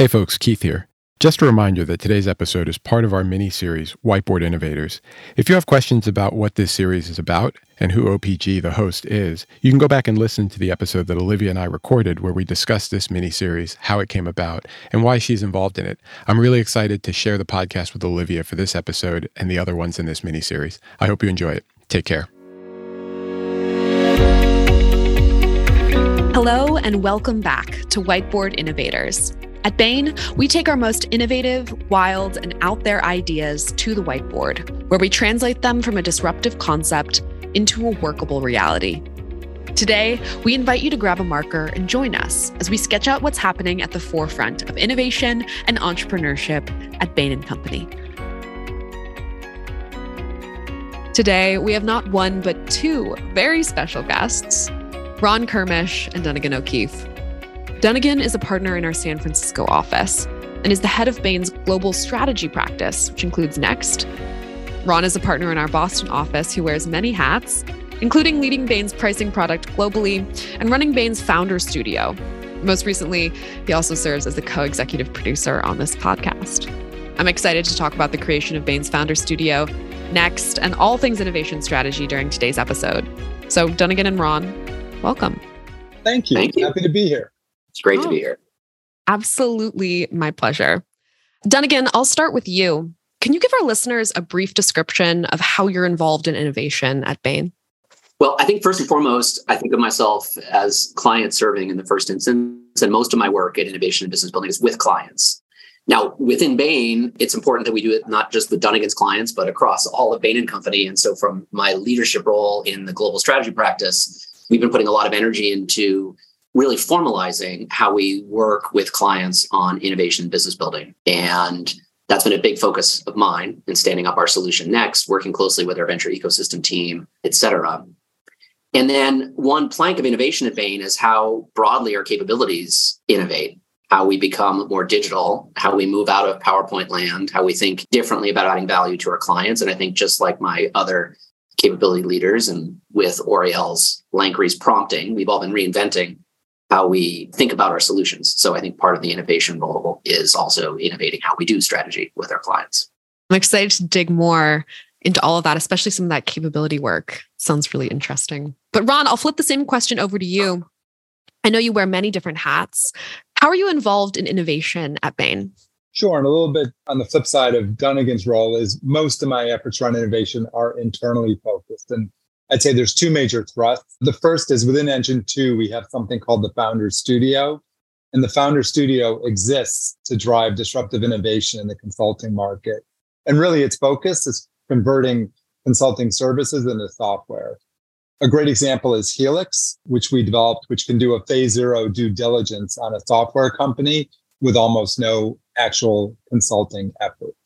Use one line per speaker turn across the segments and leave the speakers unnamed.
Hey folks, Keith here. Just a reminder that today's episode is part of our mini series, Whiteboard Innovators. If you have questions about what this series is about and who OPG, the host, is, you can go back and listen to the episode that Olivia and I recorded where we discussed this mini series, how it came about, and why she's involved in it. I'm really excited to share the podcast with Olivia for this episode and the other ones in this mini series. I hope you enjoy it. Take care.
Hello, and welcome back to Whiteboard Innovators. At Bain, we take our most innovative, wild, and out there ideas to the whiteboard, where we translate them from a disruptive concept into a workable reality. Today, we invite you to grab a marker and join us as we sketch out what's happening at the forefront of innovation and entrepreneurship at Bain & Company. Today, we have not one but two very special guests, Ron Kermisch and Dunigan O'Keeffe. Dunigan is a partner in our San Francisco office and is the head of Bain's global strategy practice, which includes Next. Ron is a partner in our Boston office who wears many hats, including leading Bain's pricing product globally and running Bain's founder studio. Most recently, he also serves as the co executive producer on this podcast. I'm excited to talk about the creation of Bain's founder studio, Next, and all things innovation strategy during today's episode. So, Dunigan and Ron, welcome.
Thank you.
Thank you.
Happy to be here.
It's great
Oh.
to be oh. here.
Absolutely my pleasure. Dunigan, I'll start with you. Can you give our listeners a brief description of how you're involved in innovation at Bain?
Well, I think first and foremost, I think of myself as client serving in the first instance, and most of my work at innovation and business building is with clients. Now, within Bain, it's important that we do it not just with Dunigan's clients, but across all of Bain and Company. And so, from my leadership role in the global strategy practice, we've been putting a lot of energy into really formalizing how we work with clients on innovation and business building. And that's been a big focus of mine in standing up our solution next, working closely with our venture ecosystem team, et cetera. And then one plank of innovation at Bain is how broadly our capabilities innovate, how we become more digital, how we move out of PowerPoint land, how we think differently about adding value to our clients. And I think just like my other capability leaders and with Oriel's Lankry's prompting, we've all been reinventing how we think about our solutions. So I think part of the innovation role is also innovating how we do strategy with our clients.
I'm excited to dig more into all of that, especially some of that capability work. Sounds really interesting. But Ron, I'll flip the same question over to you. I know you wear many different hats. How are you involved in innovation at Bain?
Sure. And a little bit on the flip side of Dunigan's role is most of my efforts around innovation are internally focused. And I'd say there's two major thrusts. The first is within Engine 2, we have something called the Founder Studio. And the Founder Studio exists to drive disruptive innovation in the consulting market. And really, its focus is converting consulting services into software. A great example is Helix, which we developed, which can do a phase zero due diligence on a software company with almost no actual consulting efforts.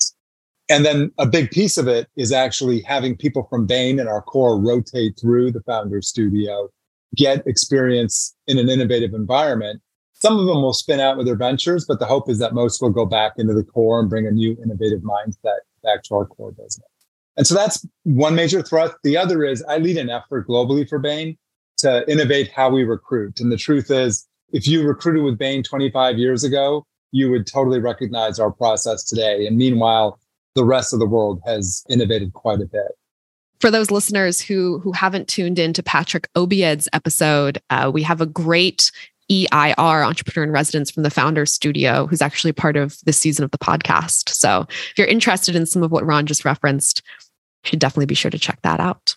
And then a big piece of it is actually having people from Bain and our core rotate through the founder studio, get experience in an innovative environment. Some of them will spin out with their ventures, but the hope is that most will go back into the core and bring a new innovative mindset back to our core business. And so that's one major thrust. The other is I lead an effort globally for Bain to innovate how we recruit. And the truth is, if you recruited with Bain 25 years ago, you would totally recognize our process today. And meanwhile, the rest of the world has innovated quite a bit.
For those listeners who who haven't tuned in to Patrick Obied's episode, uh, we have a great EIR entrepreneur in residence from the Founder Studio, who's actually part of this season of the podcast. So if you're interested in some of what Ron just referenced, you should definitely be sure to check that out.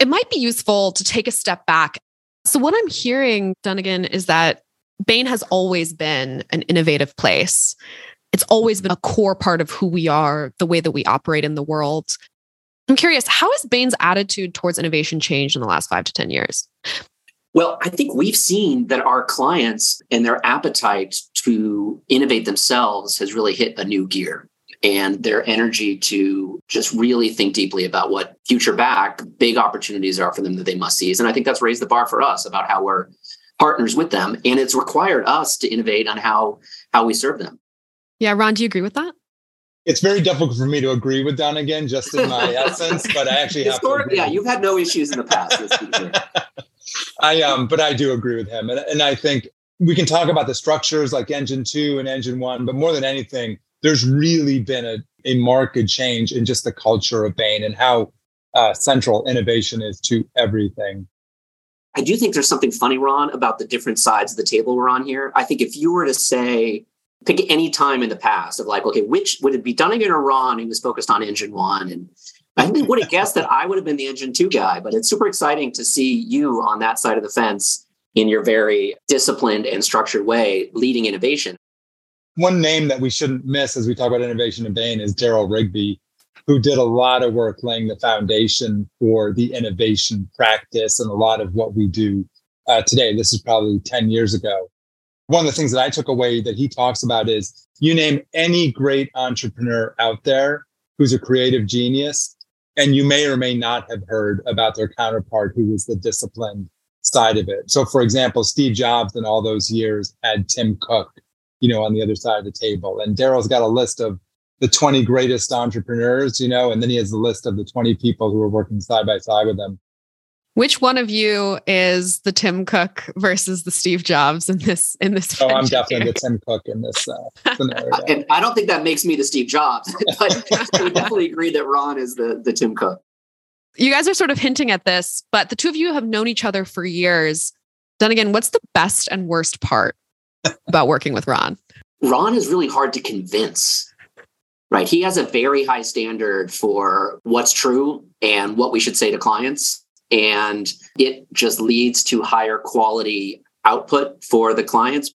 It might be useful to take a step back. So what I'm hearing, Dunigan, is that Bain has always been an innovative place. It's always been a core part of who we are, the way that we operate in the world. I'm curious, how has Bain's attitude towards innovation changed in the last five to 10 years?
Well, I think we've seen that our clients and their appetite to innovate themselves has really hit a new gear. And their energy to just really think deeply about what future back big opportunities are for them that they must seize. And I think that's raised the bar for us about how we're partners with them. And it's required us to innovate on how how we serve them.
Yeah, Ron, do you agree with that?
It's very difficult for me to agree with Dunigan, just in my essence, but I actually have to. Agree.
yeah, you've had no issues in the past. let's be clear.
I um, but I do agree with him, and and I think we can talk about the structures like engine two and engine one, but more than anything, there's really been a, a marked change in just the culture of Bain and how uh, central innovation is to everything.
I do think there's something funny, Ron, about the different sides of the table we're on here. I think if you were to say, pick any time in the past of like, okay, which would it be Dunigan or Ron who was focused on engine one? And I would have guessed that I would have been the engine two guy, but it's super exciting to see you on that side of the fence in your very disciplined and structured way leading innovation.
One name that we shouldn't miss as we talk about innovation in Bain is Darrell Rigby, who did a lot of work laying the foundation for the innovation practice and a lot of what we do uh, today. This is probably 10 years ago. One of the things that I took away that he talks about is you name any great entrepreneur out there who's a creative genius, and you may or may not have heard about their counterpart who was the disciplined side of it. So, for example, Steve Jobs in all those years had Tim Cook, you know, on the other side of the table. And Darrell's got a list of the 20 greatest entrepreneurs, you know, and then he has a list of the 20 people who are working side by side with him.
Which one of you is the Tim Cook versus the Steve Jobs in this in this?
Oh, I'm definitely here. the Tim Cook in this uh, scenario.
and I don't think that makes me the Steve Jobs, but we definitely agree that Ron is the the Tim Cook.
You guys are sort of hinting at this, but the two of you have known each other for years. Dunigan, what's the best and worst part about working with Ron?
Ron is really hard to convince right? He has a very high standard for what's true and what we should say to clients. And it just leads to higher quality output for the clients.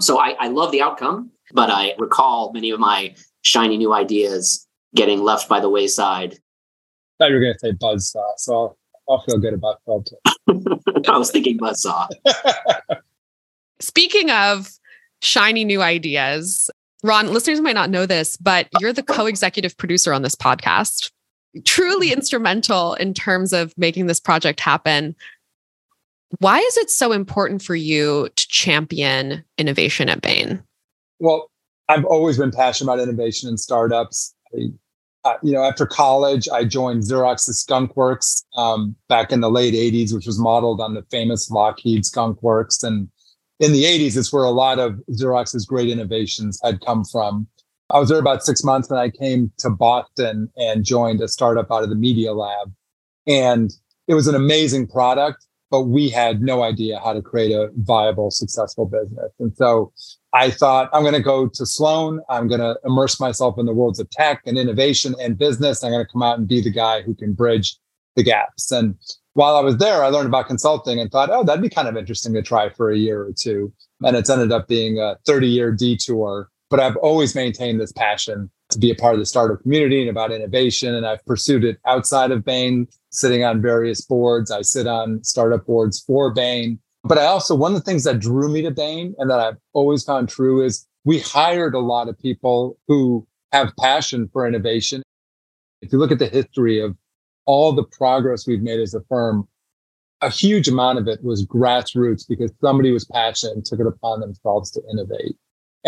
So I, I love the outcome, but I recall many of my shiny new ideas getting left by the wayside. I
thought you were going to say buzzsaw, so I'll, I'll feel good about Filter.
I was thinking buzzsaw.
Speaking of shiny new ideas, Ron, listeners might not know this, but you're the co executive producer on this podcast. Truly instrumental in terms of making this project happen. Why is it so important for you to champion innovation at Bain?
Well, I've always been passionate about innovation and startups. I, uh, you know, after college, I joined Xerox's Skunk Works um, back in the late 80s, which was modeled on the famous Lockheed Skunk Works. And in the 80s, it's where a lot of Xerox's great innovations had come from. I was there about six months and I came to Boston and joined a startup out of the Media Lab. And it was an amazing product, but we had no idea how to create a viable, successful business. And so I thought, I'm going to go to Sloan. I'm going to immerse myself in the worlds of tech and innovation and business. I'm going to come out and be the guy who can bridge the gaps. And while I was there, I learned about consulting and thought, oh, that'd be kind of interesting to try for a year or two. And it's ended up being a 30 year detour. But I've always maintained this passion to be a part of the startup community and about innovation. And I've pursued it outside of Bain, sitting on various boards. I sit on startup boards for Bain. But I also, one of the things that drew me to Bain and that I've always found true is we hired a lot of people who have passion for innovation. If you look at the history of all the progress we've made as a firm, a huge amount of it was grassroots because somebody was passionate and took it upon themselves to innovate.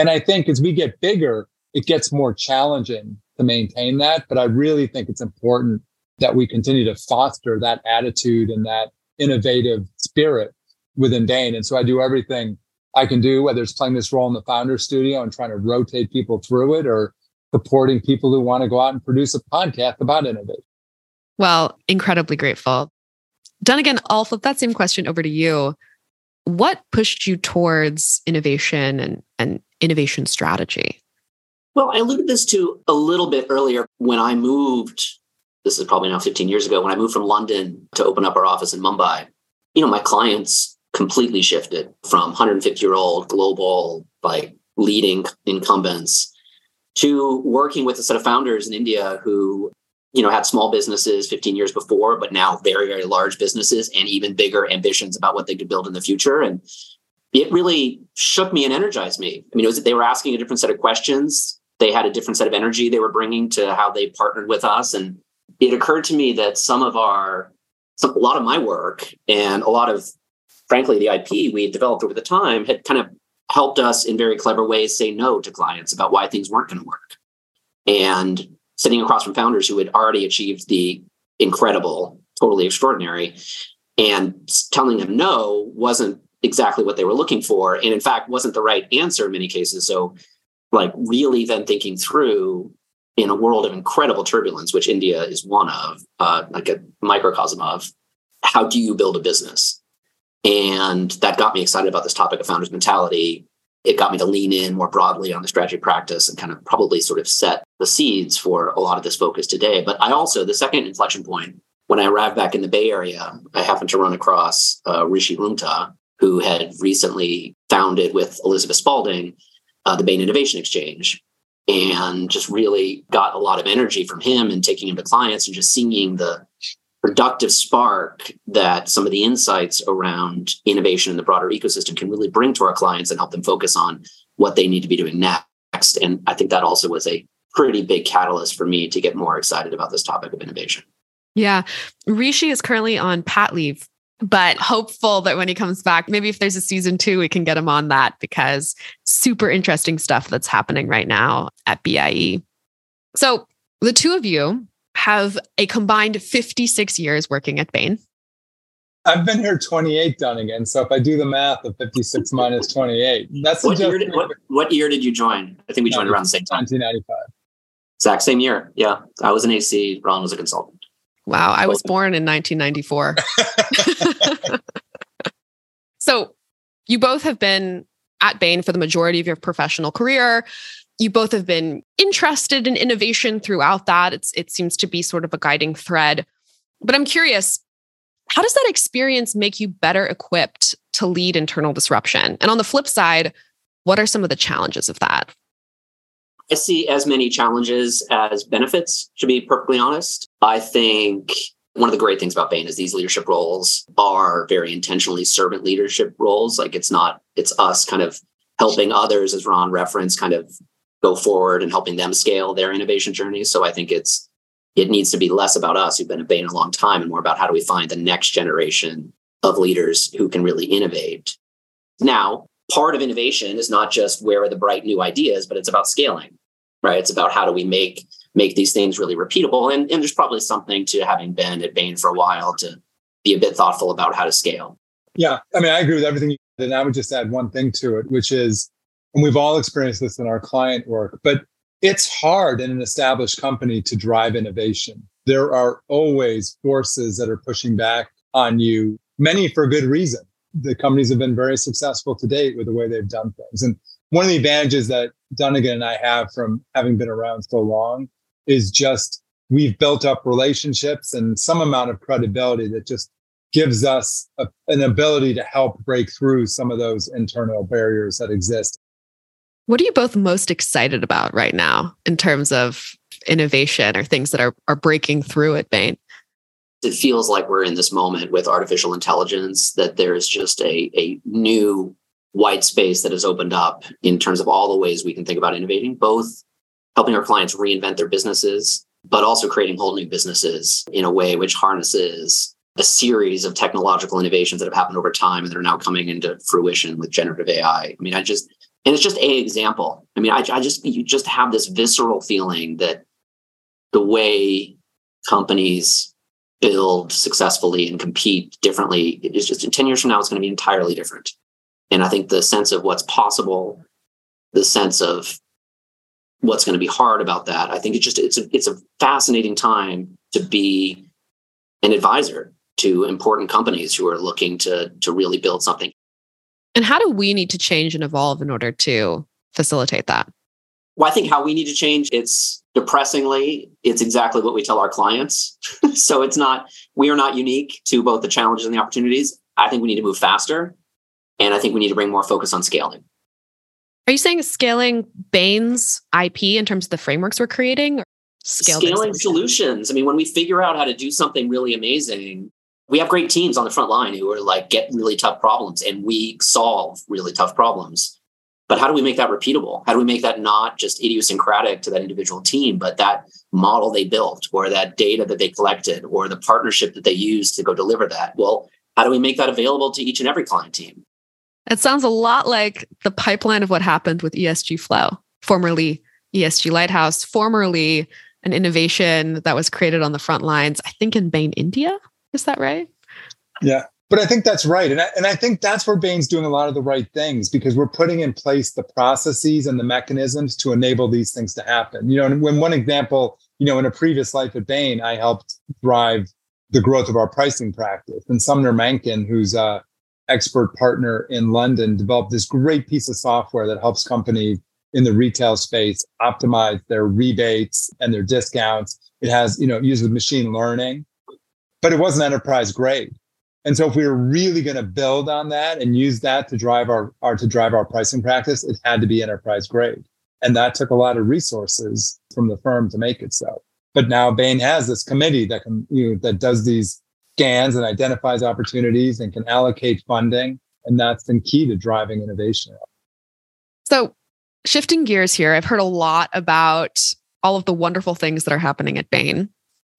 And I think as we get bigger, it gets more challenging to maintain that. But I really think it's important that we continue to foster that attitude and that innovative spirit within Bain. And so I do everything I can do, whether it's playing this role in the founder studio and trying to rotate people through it or supporting people who want to go out and produce a podcast about innovation.
Well, incredibly grateful. Dunigan, I'll flip that same question over to you. What pushed you towards innovation and, and innovation strategy?
Well, I alluded this to a little bit earlier when I moved. This is probably now 15 years ago when I moved from London to open up our office in Mumbai. You know, my clients completely shifted from 150 year old global, like leading incumbents to working with a set of founders in India who you know, had small businesses 15 years before, but now very, very large businesses and even bigger ambitions about what they could build in the future. And it really shook me and energized me. I mean, it was they were asking a different set of questions. They had a different set of energy they were bringing to how they partnered with us. And it occurred to me that some of our, some, a lot of my work and a lot of, frankly, the IP we had developed over the time had kind of helped us in very clever ways say no to clients about why things weren't going to work. And sitting across from founders who had already achieved the incredible, totally extraordinary, and telling them no wasn't exactly what they were looking for. And in fact, wasn't the right answer in many cases. So, like, really then thinking through in a world of incredible turbulence, which India is one of, uh, like a microcosm of, how do you build a business? And that got me excited about this topic of founders mentality. It got me to lean in more broadly on the strategy practice and kind of probably sort of set the seeds for a lot of this focus today. But I also, the second inflection point, when I arrived back in the Bay Area, I happened to run across uh, Rishi Rumta, who had recently founded with Elizabeth Spaulding uh, the Bain Innovation Exchange and just really got a lot of energy from him and taking him to clients and just seeing the productive spark that some of the insights around innovation in the broader ecosystem can really bring to our clients and help them focus on what they need to be doing next. And I think that also was a pretty big catalyst for me to get more excited about this topic of innovation.
Yeah. Rishi is currently on pat leave, but hopeful that when he comes back, maybe if there's a season two, we can get him on that because super interesting stuff that's happening right now at BIE. So the two of you have a combined 56 years working at Bain.
I've been here 28 Dunigan. So if I do the math of 56 minus 28, that's
what year, did, what, what, year did you join? I think we joined around the same time.
1995.
Exact same year. Yeah. I was an AC. Ron was a consultant.
Wow. I was born in 1994. so you both have been at Bain for the majority of your professional career you both have been interested in innovation throughout that. It's, it seems to be sort of a guiding thread. But I'm curious, how does that experience make you better equipped to lead internal disruption? And on the flip side, what are some of the challenges of that?
I see as many challenges as benefits, to be perfectly honest. I think one of the great things about Bain is these leadership roles are very intentionally servant leadership roles. Like it's not, it's us kind of helping others, as Ron referenced, kind of go forward and helping them scale their innovation journeys. So I think it's it needs to be less about us who've been at Bain a long time and more about how do we find the next generation of leaders who can really innovate. Now, part of innovation is not just where are the bright new ideas, but it's about scaling, right? It's about how do we make make these things really repeatable. And, and there's probably something to having been at Bain for a while to be a bit thoughtful about how to scale.
Yeah. I mean, I agree with everything. And I would just add one thing to it, which is and we've all experienced this in our client work, but it's hard in an established company to drive innovation. There are always forces that are pushing back on you, many for good reason. The companies have been very successful to date with the way they've done things. And one of the advantages that Dunigan and I have from having been around so long is just we've built up relationships and some amount of credibility that just gives us a, an ability to help break through some of those internal barriers that exist.
What are you both most excited about right now in terms of innovation or things that are, are breaking through at Bain?
It feels like we're in this moment with artificial intelligence that there is just a, a new white space that has opened up in terms of all the ways we can think about innovating, both helping our clients reinvent their businesses, but also creating whole new businesses in a way which harnesses a series of technological innovations that have happened over time and that are now coming into fruition with generative AI. I mean, I just and it's just a example. I mean, I, I just you just have this visceral feeling that the way companies build successfully and compete differently is just in 10 years from now it's going to be entirely different and i think the sense of what's possible the sense of what's going to be hard about that i think it's just it's a, it's a fascinating time to be an advisor to important companies who are looking to to really build something
and how do we need to change and evolve in order to facilitate that?
Well, I think how we need to change, it's depressingly, it's exactly what we tell our clients. so it's not, we are not unique to both the challenges and the opportunities. I think we need to move faster. And I think we need to bring more focus on scaling.
Are you saying scaling Bain's IP in terms of the frameworks we're creating?
Scaling solutions. I mean, when we figure out how to do something really amazing, we have great teams on the front line who are like get really tough problems and we solve really tough problems but how do we make that repeatable how do we make that not just idiosyncratic to that individual team but that model they built or that data that they collected or the partnership that they used to go deliver that well how do we make that available to each and every client team
it sounds a lot like the pipeline of what happened with esg flow formerly esg lighthouse formerly an innovation that was created on the front lines i think in bain india is that right?
Yeah. But I think that's right. And I, and I think that's where Bain's doing a lot of the right things because we're putting in place the processes and the mechanisms to enable these things to happen. You know, and when one example, you know, in a previous life at Bain, I helped drive the growth of our pricing practice. And Sumner Mankin, who's a expert partner in London, developed this great piece of software that helps companies in the retail space optimize their rebates and their discounts. It has, you know, uses machine learning, but it wasn't enterprise grade. And so if we were really going to build on that and use that to drive our, our to drive our pricing practice, it had to be enterprise grade. And that took a lot of resources from the firm to make it so. But now Bain has this committee that can you know, that does these scans and identifies opportunities and can allocate funding. And that's been key to driving innovation.
So shifting gears here, I've heard a lot about all of the wonderful things that are happening at Bain.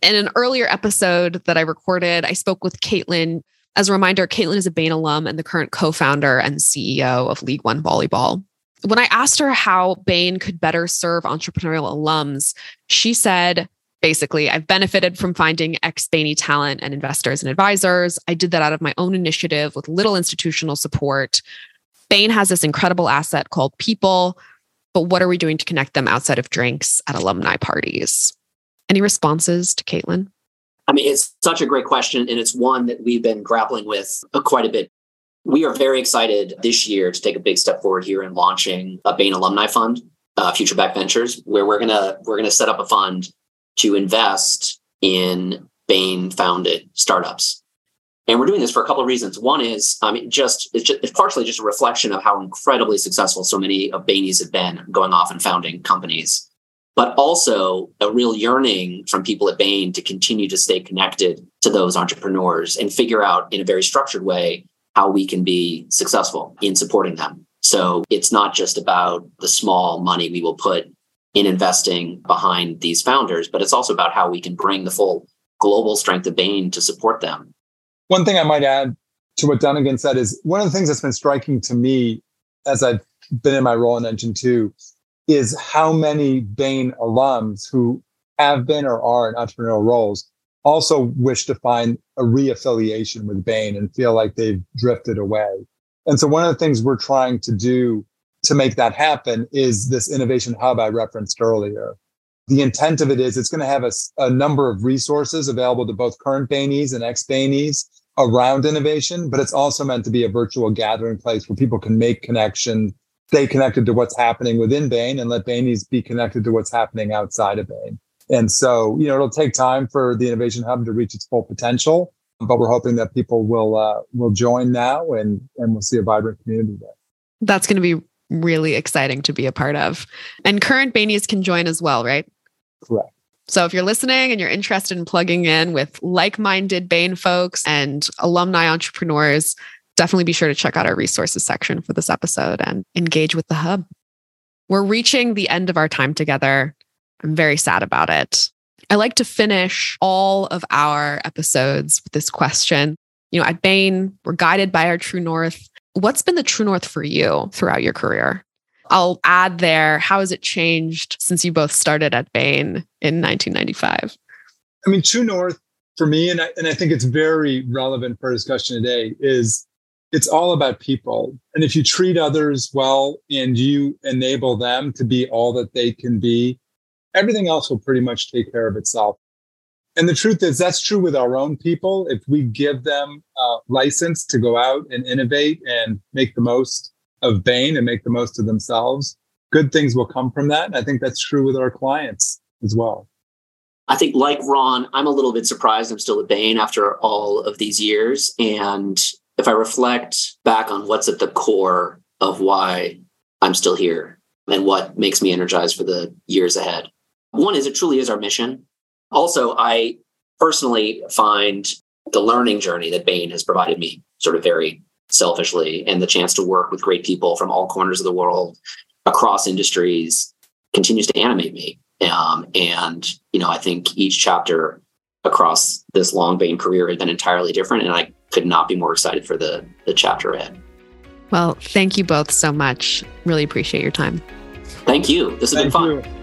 In an earlier episode that I recorded, I spoke with Caitlin. As a reminder, Caitlin is a Bain alum and the current co founder and CEO of League One Volleyball. When I asked her how Bain could better serve entrepreneurial alums, she said, basically, I've benefited from finding ex Bainy talent and investors and advisors. I did that out of my own initiative with little institutional support. Bain has this incredible asset called people, but what are we doing to connect them outside of drinks at alumni parties? Any responses to Caitlin?
I mean, it's such a great question, and it's one that we've been grappling with quite a bit. We are very excited this year to take a big step forward here in launching a Bain Alumni Fund, uh, Future Back Ventures, where we're gonna we're gonna set up a fund to invest in Bain founded startups. And we're doing this for a couple of reasons. One is, I mean, just it's, just it's partially just a reflection of how incredibly successful so many of Bainies have been going off and founding companies but also a real yearning from people at Bain to continue to stay connected to those entrepreneurs and figure out in a very structured way how we can be successful in supporting them. So it's not just about the small money we will put in investing behind these founders, but it's also about how we can bring the full global strength of Bain to support them.
One thing I might add to what Dunigan said is one of the things that's been striking to me as I've been in my role in Engine 2 is how many Bain alums who have been or are in entrepreneurial roles also wish to find a reaffiliation with Bain and feel like they've drifted away. And so one of the things we're trying to do to make that happen is this innovation hub I referenced earlier. The intent of it is it's going to have a, a number of resources available to both current Bainies and ex Bainies around innovation, but it's also meant to be a virtual gathering place where people can make connections stay connected to what's happening within Bain and let Bainies be connected to what's happening outside of Bain. And so, you know, it'll take time for the Innovation Hub to reach its full potential, but we're hoping that people will uh, will join now and and we'll see a vibrant community there.
That's going to be really exciting to be a part of. And current Bainies can join as well, right?
Correct.
So if you're listening and you're interested in plugging in with like-minded Bain folks and alumni entrepreneurs, definitely be sure to check out our resources section for this episode and engage with the hub. We're reaching the end of our time together. I'm very sad about it. I like to finish all of our episodes with this question. You know, at Bain, we're guided by our true north. What's been the true north for you throughout your career? I'll add there, how has it changed since you both started at Bain in 1995?
I mean, true north for me, and I, and I think it's very relevant for discussion today, is it's all about people. And if you treat others well and you enable them to be all that they can be, everything else will pretty much take care of itself. And the truth is, that's true with our own people. If we give them a license to go out and innovate and make the most of Bain and make the most of themselves, good things will come from that. And I think that's true with our clients as well.
I think, like Ron, I'm a little bit surprised I'm still at Bain after all of these years. And if I reflect back on what's at the core of why I'm still here and what makes me energized for the years ahead, one is it truly is our mission. Also, I personally find the learning journey that Bain has provided me sort of very selfishly and the chance to work with great people from all corners of the world across industries continues to animate me. Um, and, you know, I think each chapter across this long Bain career has been entirely different. And I could not be more excited for the, the chapter ahead.
Well, thank you both so much. Really appreciate your time.
Thank you. This has thank been fun. You.